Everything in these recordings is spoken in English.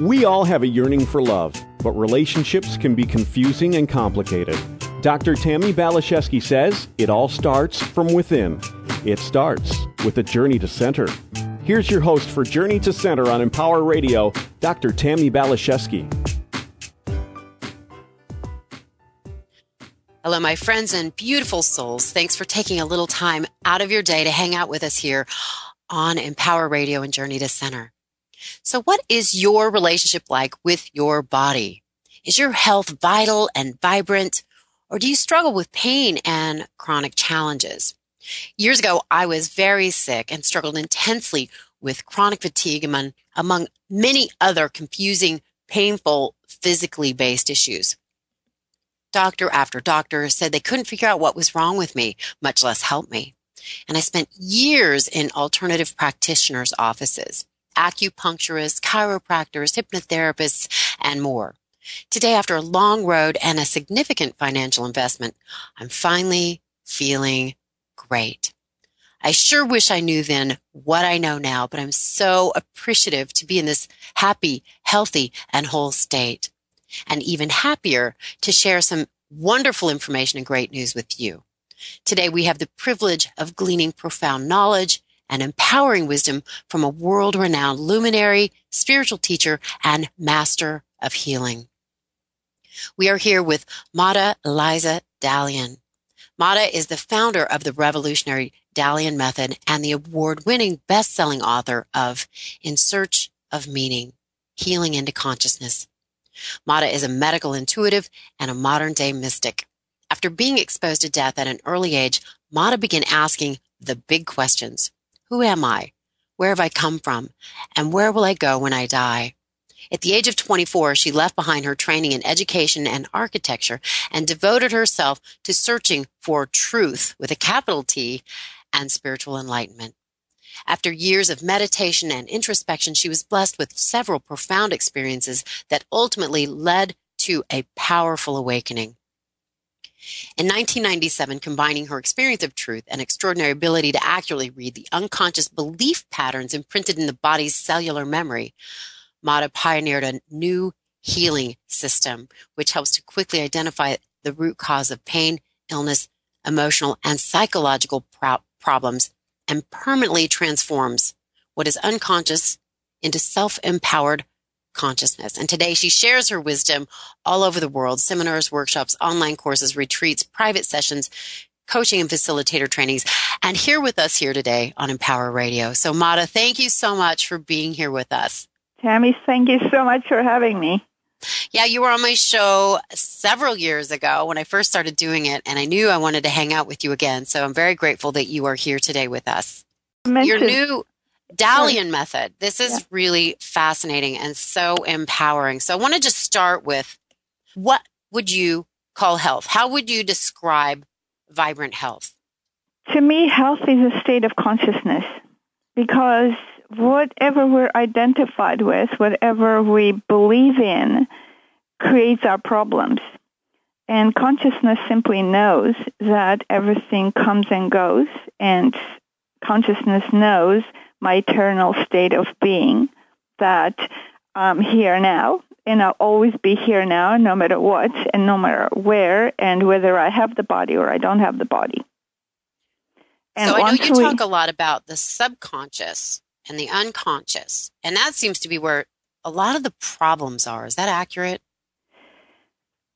We all have a yearning for love, but relationships can be confusing and complicated. Dr. Tammy Balashevsky says it all starts from within. It starts with a journey to center. Here's your host for Journey to Center on Empower Radio, Dr. Tammy Balashevsky. Hello, my friends and beautiful souls. Thanks for taking a little time out of your day to hang out with us here on Empower Radio and Journey to Center. So, what is your relationship like with your body? Is your health vital and vibrant, or do you struggle with pain and chronic challenges? Years ago, I was very sick and struggled intensely with chronic fatigue among, among many other confusing, painful, physically based issues. Doctor after doctor said they couldn't figure out what was wrong with me, much less help me. And I spent years in alternative practitioners' offices, acupuncturists, chiropractors, hypnotherapists, and more. Today, after a long road and a significant financial investment, I'm finally feeling great. I sure wish I knew then what I know now, but I'm so appreciative to be in this happy, healthy, and whole state and even happier to share some wonderful information and great news with you. Today, we have the privilege of gleaning profound knowledge and empowering wisdom from a world renowned luminary, spiritual teacher, and master of healing. We are here with Mada Eliza Dalian. Mada is the founder of the revolutionary Dalian method and the award winning best selling author of In Search of Meaning Healing into Consciousness. Mada is a medical intuitive and a modern day mystic. After being exposed to death at an early age, Mada began asking the big questions. Who am I? Where have I come from? And where will I go when I die? At the age of 24, she left behind her training in education and architecture and devoted herself to searching for truth with a capital T and spiritual enlightenment. After years of meditation and introspection, she was blessed with several profound experiences that ultimately led to a powerful awakening. In 1997, combining her experience of truth and extraordinary ability to accurately read the unconscious belief patterns imprinted in the body's cellular memory, Mada pioneered a new healing system, which helps to quickly identify the root cause of pain, illness, emotional, and psychological pro- problems and permanently transforms what is unconscious into self-empowered consciousness. And today she shares her wisdom all over the world, seminars, workshops, online courses, retreats, private sessions, coaching and facilitator trainings, and here with us here today on Empower Radio. So Mada, thank you so much for being here with us. Tammy, thank you so much for having me. Yeah, you were on my show several years ago when I first started doing it, and I knew I wanted to hang out with you again. So I'm very grateful that you are here today with us. Your new Dalian method. This is yeah. really fascinating and so empowering. So I want to just start with what would you call health? How would you describe vibrant health? To me, health is a state of consciousness because whatever we're identified with, whatever we believe in, creates our problems. And consciousness simply knows that everything comes and goes, and consciousness knows my eternal state of being, that I'm here now, and I'll always be here now, no matter what, and no matter where, and whether I have the body or I don't have the body. And so I know you we, talk a lot about the subconscious and the unconscious. And that seems to be where a lot of the problems are. Is that accurate?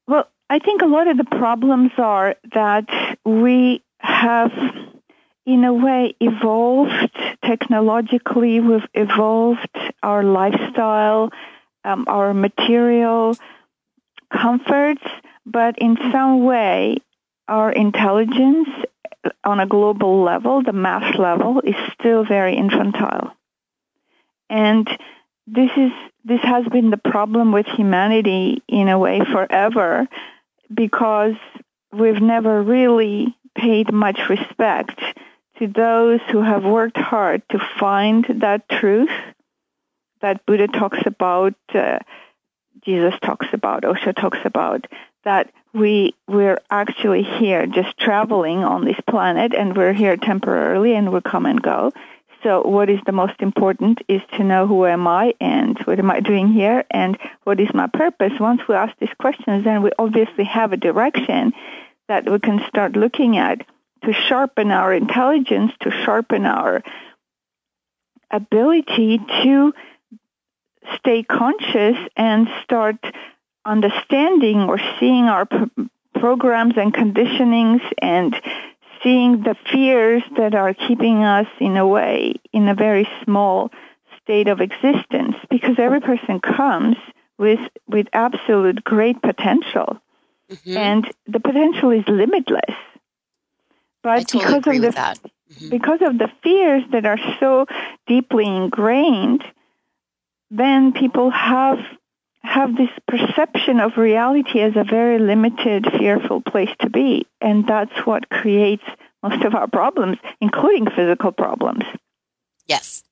Well, I think a lot of the problems are that we have, in a way, evolved technologically. We've evolved our lifestyle, um, our material comforts, but in some way, our intelligence on a global level, the mass level, is still very infantile. And this is this has been the problem with humanity in a way forever because we've never really paid much respect to those who have worked hard to find that truth that Buddha talks about, uh, Jesus talks about, Osho talks about, that we we're actually here just traveling on this planet and we're here temporarily and we come and go So what is the most important is to know who am I and what am I doing here and what is my purpose. Once we ask these questions, then we obviously have a direction that we can start looking at to sharpen our intelligence, to sharpen our ability to stay conscious and start understanding or seeing our programs and conditionings and seeing the fears that are keeping us in a way in a very small state of existence. Because every person comes with with absolute great potential. Mm-hmm. and the potential is limitless but totally because of the mm-hmm. because of the fears that are so deeply ingrained then people have have this perception of reality as a very limited, fearful place to be. And that's what creates most of our problems, including physical problems. Yes.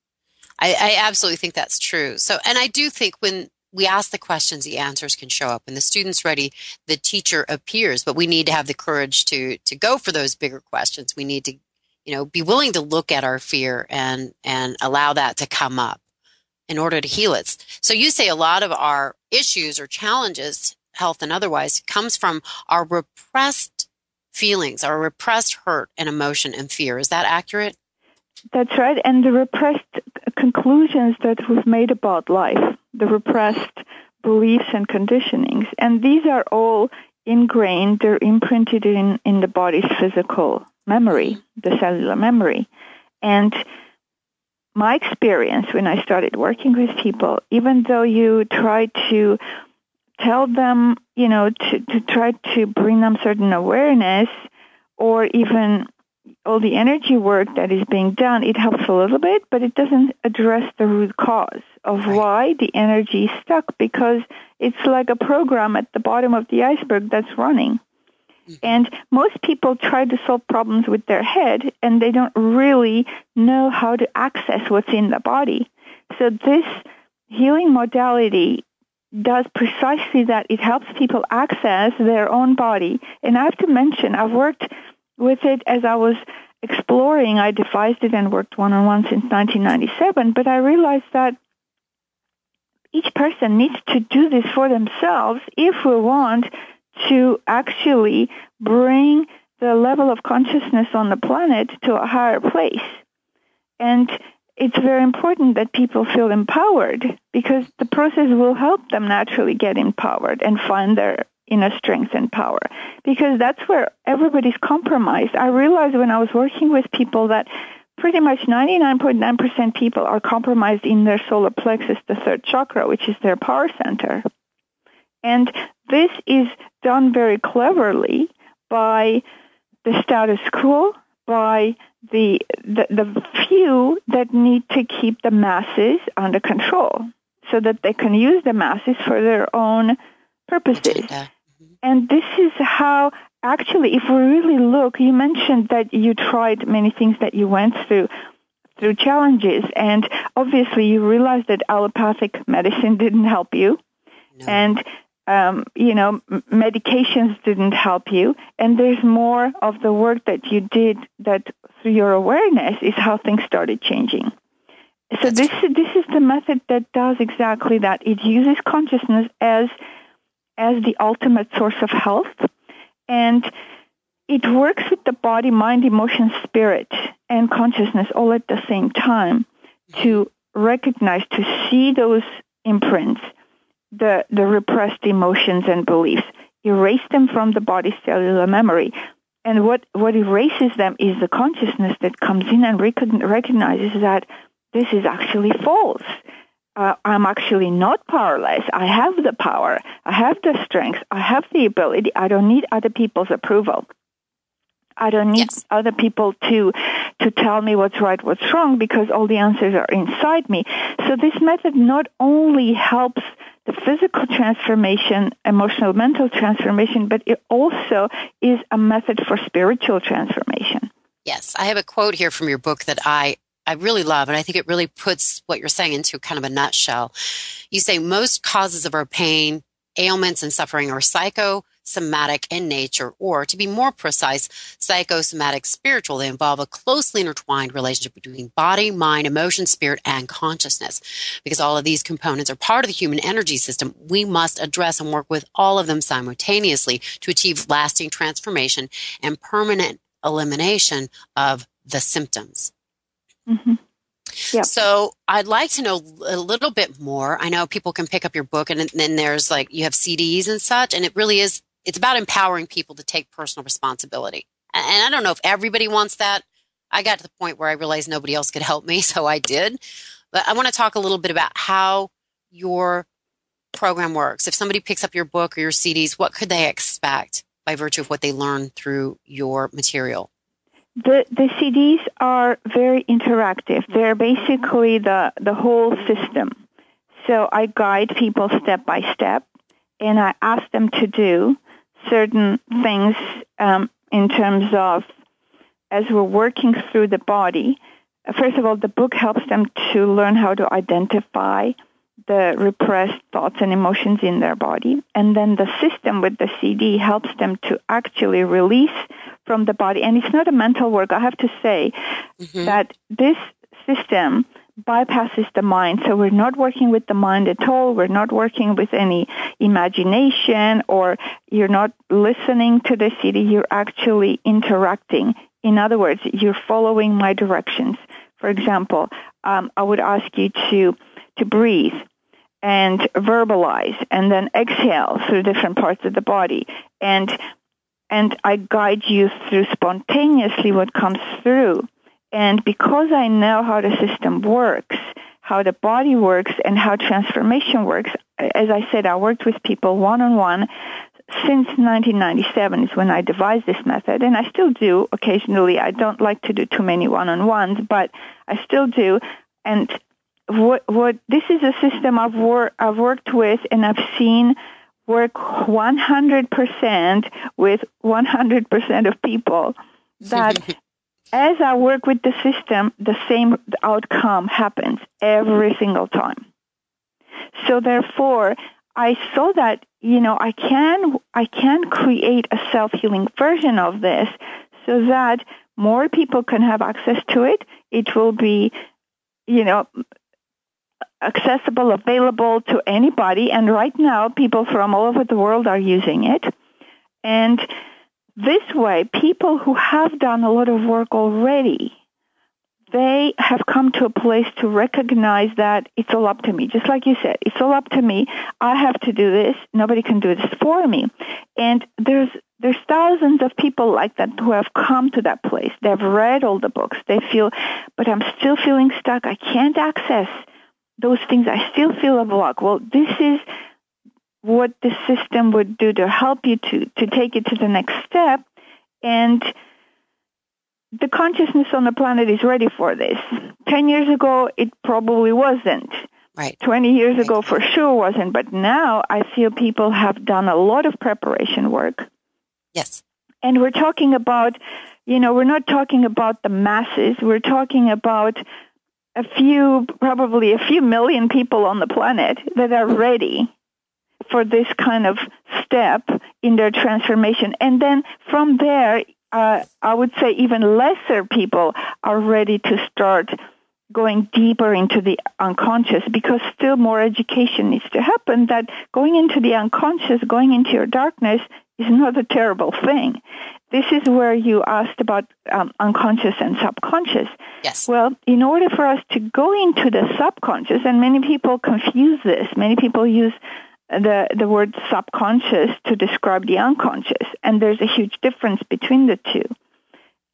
I, I absolutely think that's true. So, and I do think when we ask the questions, the answers can show up. When the student's ready, the teacher appears, but we need to have the courage to, to go for those bigger questions. We need to, you know, be willing to look at our fear and, and allow that to come up in order to heal it. So you say a lot of our issues or challenges, health and otherwise, comes from our repressed feelings, our repressed hurt and emotion and fear. Is that accurate? That's right. And the repressed conclusions that we've made about life, the repressed beliefs and conditionings. And these are all ingrained, they're imprinted in, in the body's physical memory, the cellular memory. And my experience when I started working with people, even though you try to tell them, you know, to, to try to bring them certain awareness or even all the energy work that is being done, it helps a little bit, but it doesn't address the root cause of right. why the energy is stuck because it's like a program at the bottom of the iceberg that's running. Mm-hmm. And most people try to solve problems with their head and they don't really know how to access what's in the body. So this healing modality does precisely that. It helps people access their own body. And I have to mention, I've worked with it as I was exploring. I devised it and worked one-on-one since 1997, but I realized that each person needs to do this for themselves if we want to actually bring the level of consciousness on the planet to a higher place. And it's very important that people feel empowered because the process will help them naturally get empowered and find their inner strength and power because that's where everybody's compromised. I realized when I was working with people that pretty much 99.9% people are compromised in their solar plexus, the third chakra, which is their power center. And this is done very cleverly by the status quo, by the, the, the few that need to keep the masses under control so that they can use the masses for their own purposes. Mm-hmm. And this is how actually, if we really look, you mentioned that you tried many things that you went through through challenges, and obviously you realized that allopathic medicine didn't help you, no. and um, you know, medications didn't help you, and there's more of the work that you did that through your awareness is how things started changing. So this this is the method that does exactly that. It uses consciousness as as the ultimate source of health, and it works with the body, mind, emotion, spirit, and consciousness all at the same time to recognize, to see those imprints the, the repressed emotions and beliefs, erase them from the body's cellular memory. And what, what erases them is the consciousness that comes in and rec- recognizes that this is actually false. Uh, I'm actually not powerless. I have the power. I have the strength. I have the ability. I don't need other people's approval. I don't need yes. other people to to tell me what's right, what's wrong, because all the answers are inside me. So this method not only helps the physical transformation, emotional, mental transformation, but it also is a method for spiritual transformation. Yes, I have a quote here from your book that I I really love, and I think it really puts what you're saying into kind of a nutshell. You say most causes of our pain, ailments, and suffering are psycho, somatic in nature, or to be more precise, psychosomatic spiritual. They involve a closely intertwined relationship between body, mind, emotion, spirit, and consciousness. Because all of these components are part of the human energy system, we must address and work with all of them simultaneously to achieve lasting transformation and permanent elimination of the symptoms. Mm-hmm. Yep. So I'd like to know a little bit more. I know people can pick up your book and then there's like you have CDs and such and it really is it's about empowering people to take personal responsibility. And I don't know if everybody wants that. I got to the point where I realized nobody else could help me, so I did. But I want to talk a little bit about how your program works. If somebody picks up your book or your CDs, what could they expect by virtue of what they learn through your material? The, the CDs are very interactive. They're basically the, the whole system. So I guide people step by step and I ask them to do certain things um, in terms of as we're working through the body. First of all, the book helps them to learn how to identify the repressed thoughts and emotions in their body. And then the system with the CD helps them to actually release from the body. And it's not a mental work. I have to say mm-hmm. that this system bypasses the mind. So we're not working with the mind at all. We're not working with any imagination or you're not listening to the CD. You're actually interacting. In other words, you're following my directions. For example, um, I would ask you to to breathe and verbalize and then exhale through different parts of the body and and I guide you through spontaneously what comes through. And because I know how the system works, how the body works, and how transformation works, as I said, I worked with people one on one since 1997 is when I devised this method, and I still do occasionally. I don't like to do too many one on ones, but I still do. And what what this is a system I've wor- I've worked with and I've seen work 100% with 100% of people that as I work with the system the same outcome happens every single time. So therefore I saw that you know I can I can create a self-healing version of this so that more people can have access to it. It will be you know accessible, available to anybody. And right now, people from all over the world are using it. And this way, people who have done a lot of work already, they have come to a place to recognize that it's all up to me. Just like you said, it's all up to me. I have to do this. Nobody can do this for me. And there's there's thousands of people like that who have come to that place. They've read all the books. They feel, but I'm still feeling stuck. I can't access those things, I still feel a block. Well, this is what the system would do to help you to, to take it to the next step. And the consciousness on the planet is ready for this. 10 years ago, it probably wasn't. Right. 20 years ago, for sure wasn't. But now I feel people have done a lot of preparation work. Yes. And we're talking about, you know, we're not talking about the masses. We're talking about a few, probably a few million people on the planet that are ready for this kind of step in their transformation. And then from there, uh, I would say even lesser people are ready to start going deeper into the unconscious because still more education needs to happen that going into the unconscious, going into your darkness is not a terrible thing. This is where you asked about um, unconscious and subconscious. Yes. Well, in order for us to go into the subconscious, and many people confuse this, many people use the the word subconscious to describe the unconscious, and there's a huge difference between the two.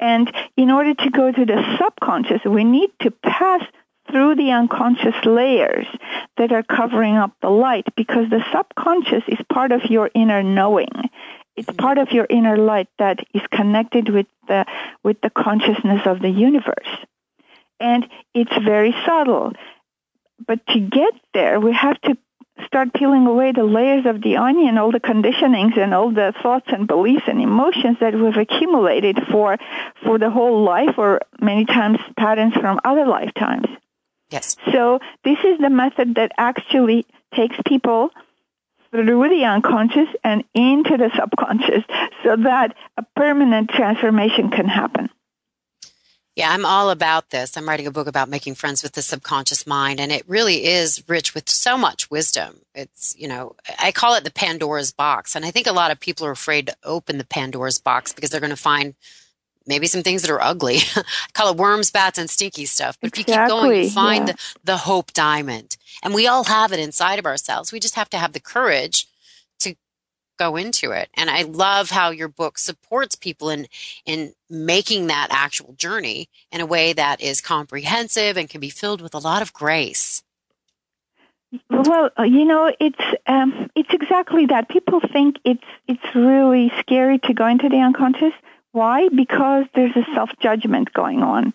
And in order to go to the subconscious, we need to pass through the unconscious layers that are covering up the light because the subconscious is part of your inner knowing. It's mm-hmm. part of your inner light that is connected with the, with the consciousness of the universe. And it's very subtle. But to get there, we have to start peeling away the layers of the onion, all the conditionings and all the thoughts and beliefs and emotions that we've accumulated for, for the whole life or many times patterns from other lifetimes. Yes. So this is the method that actually takes people through the unconscious and into the subconscious so that a permanent transformation can happen. Yeah, I'm all about this. I'm writing a book about making friends with the subconscious mind, and it really is rich with so much wisdom. It's, you know, I call it the Pandora's box. And I think a lot of people are afraid to open the Pandora's box because they're going to find maybe some things that are ugly. I call it worms, bats, and stinky stuff. But exactly, if you keep going, you find yeah. the, the hope diamond. And we all have it inside of ourselves. We just have to have the courage to go into it. And I love how your book supports people in, in making that actual journey in a way that is comprehensive and can be filled with a lot of grace. Well, uh, you know, it's um, it's exactly that. People think it's it's really scary to go into the unconscious, why? Because there's a self judgment going on.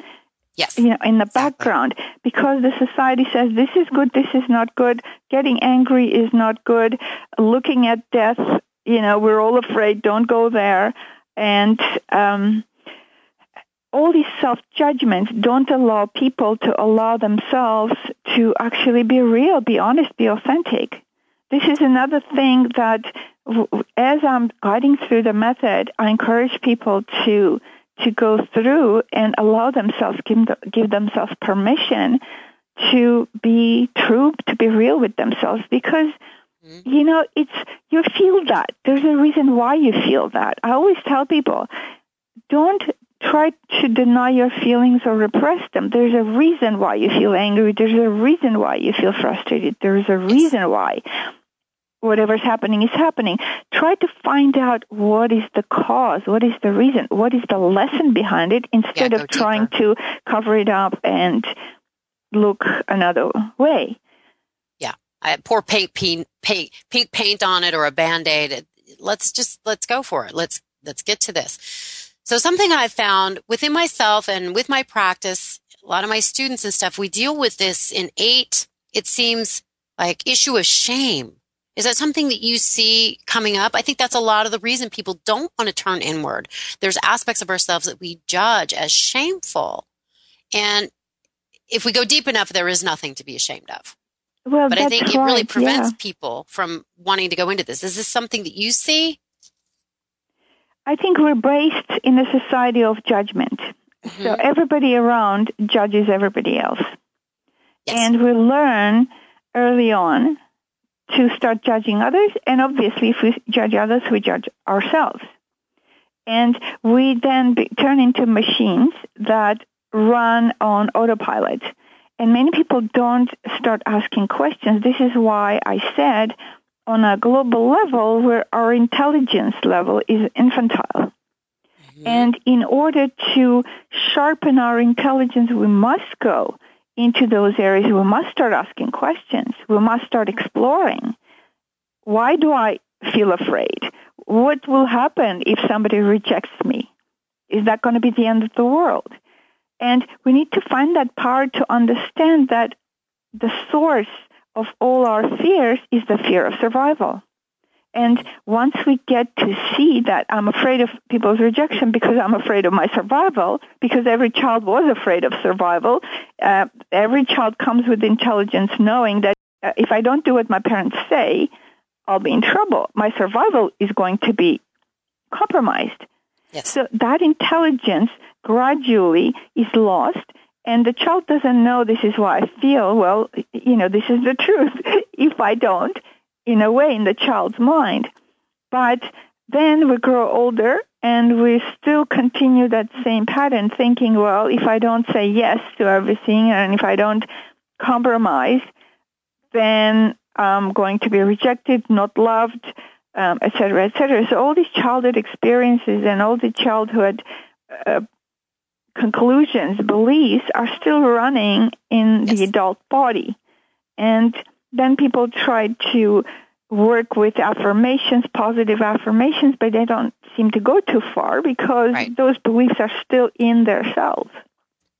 Yes. You know, in the background, because the society says this is good, this is not good, getting angry is not good, looking at death, you know, we're all afraid, don't go there. And um, all these self judgments don't allow people to allow themselves to actually be real, be honest, be authentic. This is another thing that as I'm guiding through the method, I encourage people to to go through and allow themselves give, give themselves permission to be true, to be real with themselves because mm-hmm. you know it's you feel that there's a reason why you feel that. I always tell people don't try to deny your feelings or repress them. There's a reason why you feel angry. There's a reason why you feel frustrated. There's a reason why whatever's happening is happening. Try to find out what is the cause, what is the reason, what is the lesson behind it instead yeah, of trying to cover it up and look another way. Yeah. I pour paint, paint, paint, pink paint on it or a band-aid. Let's just, let's go for it. Let's, let's get to this. So something I've found within myself and with my practice, a lot of my students and stuff, we deal with this in eight, it seems like issue of shame is that something that you see coming up? I think that's a lot of the reason people don't want to turn inward. There's aspects of ourselves that we judge as shameful. And if we go deep enough, there is nothing to be ashamed of. Well, but I think it really prevents yeah. people from wanting to go into this. Is this something that you see? I think we're based in a society of judgment. Mm-hmm. So everybody around judges everybody else. Yes. And we learn early on to start judging others. And obviously, if we judge others, we judge ourselves. And we then be, turn into machines that run on autopilot. And many people don't start asking questions. This is why I said on a global level where our intelligence level is infantile. Mm-hmm. And in order to sharpen our intelligence, we must go into those areas, we must start asking questions. We must start exploring. Why do I feel afraid? What will happen if somebody rejects me? Is that going to be the end of the world? And we need to find that power to understand that the source of all our fears is the fear of survival. And once we get to see that I'm afraid of people's rejection because I'm afraid of my survival, because every child was afraid of survival, uh, every child comes with intelligence knowing that uh, if I don't do what my parents say, I'll be in trouble. My survival is going to be compromised. Yes. So that intelligence gradually is lost and the child doesn't know this is what I feel. Well, you know, this is the truth. if I don't, in a way in the child's mind. But then we grow older and we still continue that same pattern thinking, well, if I don't say yes to everything and if I don't compromise, then I'm going to be rejected, not loved, um, et cetera, et cetera. So all these childhood experiences and all the childhood uh, conclusions, beliefs are still running in yes. the adult body. And then people try to work with affirmations, positive affirmations, but they don't seem to go too far because right. those beliefs are still in their cells.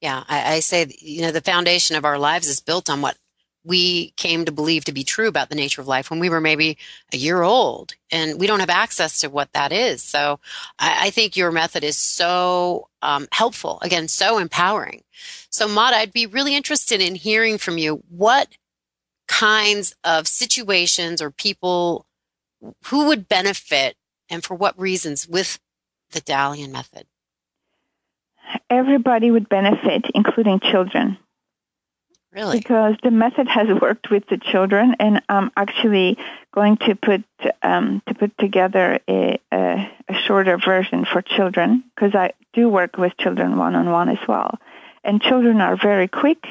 Yeah, I, I, say, you know, the foundation of our lives is built on what we came to believe to be true about the nature of life when we were maybe a year old, and we don't have access to what that is. So I, I think your method is so um, helpful, again, so empowering. So, Mada, I'd be really interested in hearing from you what kinds of situations or people who would benefit and for what reasons with the Dalian method? Everybody would benefit, including children. Really? Because the method has worked with the children, and I'm actually going to put um, to put together a, a, a shorter version for children because I do work with children one on one as well. And children are very quick;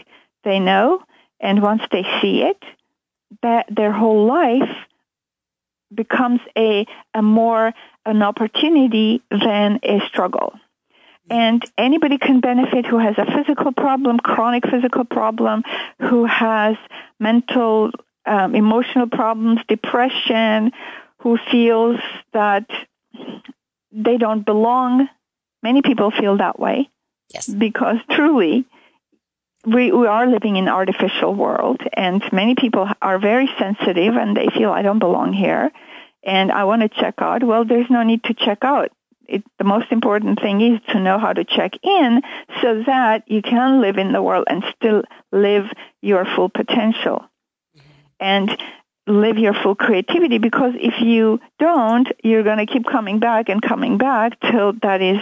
they know, and once they see it, that their whole life becomes a a more an opportunity than a struggle. And anybody can benefit who has a physical problem, chronic physical problem, who has mental, um, emotional problems, depression, who feels that they don't belong. Many people feel that way. Yes. Because truly, we, we are living in an artificial world and many people are very sensitive and they feel I don't belong here and I want to check out. Well, there's no need to check out it, the most important thing is to know how to check in so that you can live in the world and still live your full potential and live your full creativity because if you don't, you're going to keep coming back and coming back till that is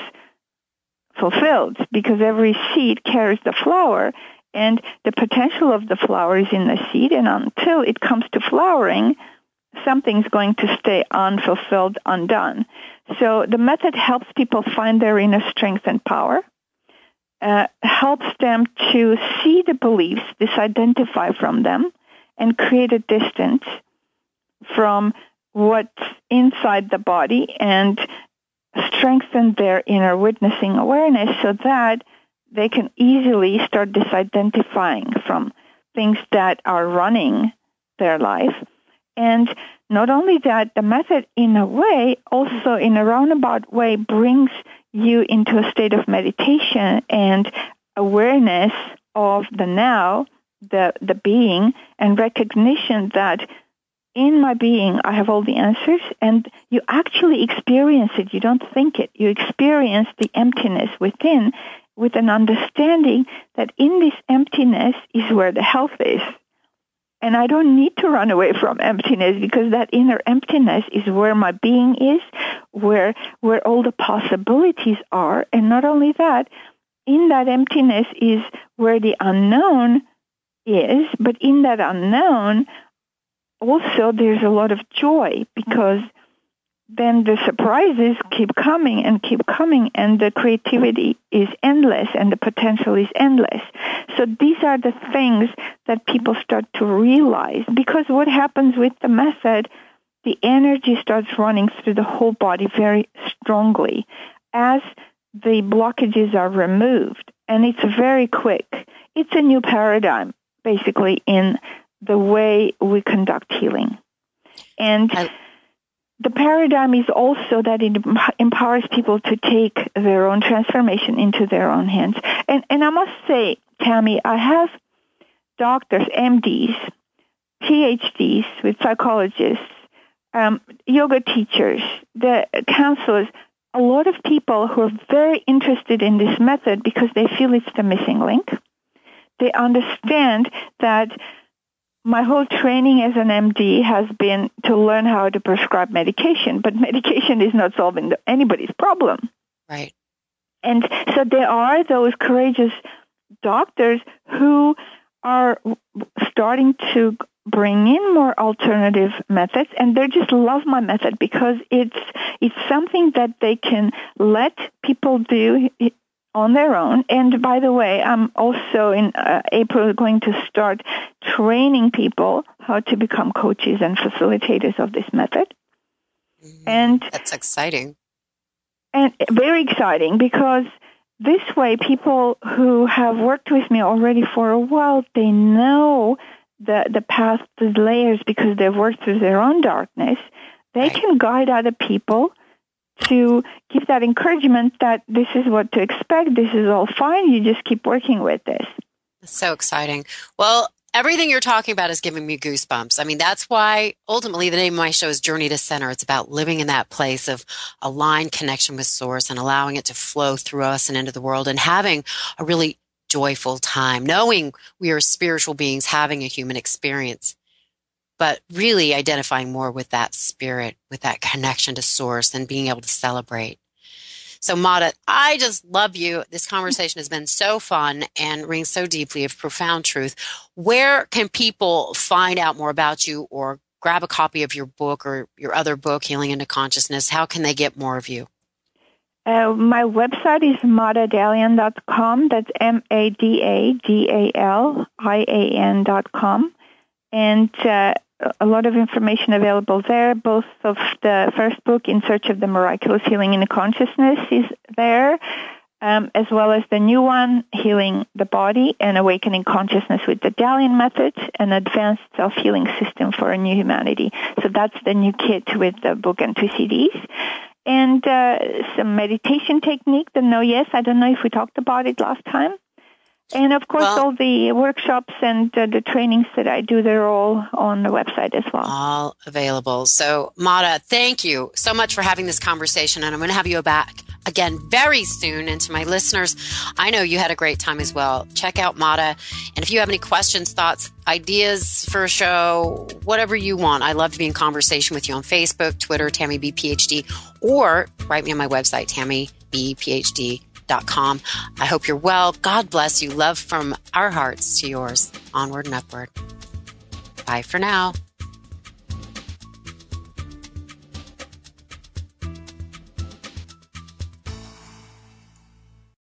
fulfilled because every seed carries the flower and the potential of the flower is in the seed and until it comes to flowering, something's going to stay unfulfilled, undone. So the method helps people find their inner strength and power, uh, helps them to see the beliefs, disidentify from them, and create a distance from what's inside the body and strengthen their inner witnessing awareness so that they can easily start disidentifying from things that are running their life and not only that, the method in a way, also in a roundabout way, brings you into a state of meditation and awareness of the now, the, the being, and recognition that in my being I have all the answers and you actually experience it. You don't think it. You experience the emptiness within with an understanding that in this emptiness is where the health is. And I don't need to run away from emptiness because that inner emptiness is where my being is, where, where all the possibilities are. And not only that, in that emptiness is where the unknown is, but in that unknown, also there's a lot of joy because then the surprises keep coming and keep coming and the creativity is endless and the potential is endless. So these are the things that people start to realize because what happens with the method, the energy starts running through the whole body very strongly as the blockages are removed and it's very quick. It's a new paradigm basically in the way we conduct healing. And I- the paradigm is also that it empowers people to take their own transformation into their own hands. And, and I must say, Tammy, I have doctors, MDs, PhDs with psychologists, um, yoga teachers, the counselors, a lot of people who are very interested in this method because they feel it's the missing link. They understand that my whole training as an MD has been to learn how to prescribe medication, but medication is not solving the, anybody's problem. Right. And so there are those courageous doctors who are starting to bring in more alternative methods and they just love my method because it's it's something that they can let people do on their own. And by the way, I'm also in uh, April going to start training people how to become coaches and facilitators of this method. Mm, and that's exciting. And very exciting because this way people who have worked with me already for a while, they know the, the path, the layers because they've worked through their own darkness. They right. can guide other people to give that encouragement that this is what to expect, this is all fine, you just keep working with this. So exciting. Well, everything you're talking about is giving me goosebumps. I mean, that's why ultimately the name of my show is Journey to Center. It's about living in that place of aligned connection with Source and allowing it to flow through us and into the world and having a really joyful time, knowing we are spiritual beings having a human experience. But really identifying more with that spirit, with that connection to source and being able to celebrate. So Mada, I just love you. This conversation has been so fun and rings so deeply of profound truth. Where can people find out more about you or grab a copy of your book or your other book, Healing into Consciousness? How can they get more of you? Uh, my website is madadalian.com. That's M A D A D A L I A N.com. And uh, a lot of information available there. Both of the first book, In Search of the Miraculous Healing in the Consciousness, is there, um, as well as the new one, Healing the Body and Awakening Consciousness with the Dalian Method, an advanced self-healing system for a new humanity. So that's the new kit with the book and two CDs. And uh, some meditation technique, the No Yes. I don't know if we talked about it last time. And of course, well, all the workshops and uh, the trainings that I do, they're all on the website as well. All available. So, Mada, thank you so much for having this conversation. And I'm going to have you back again very soon. And to my listeners, I know you had a great time as well. Check out Mada. And if you have any questions, thoughts, ideas for a show, whatever you want, I love to be in conversation with you on Facebook, Twitter, Tammy B PhD, or write me on my website, Tammy B PhD com. I hope you're well. God bless you. Love from our hearts to yours. Onward and upward. Bye for now.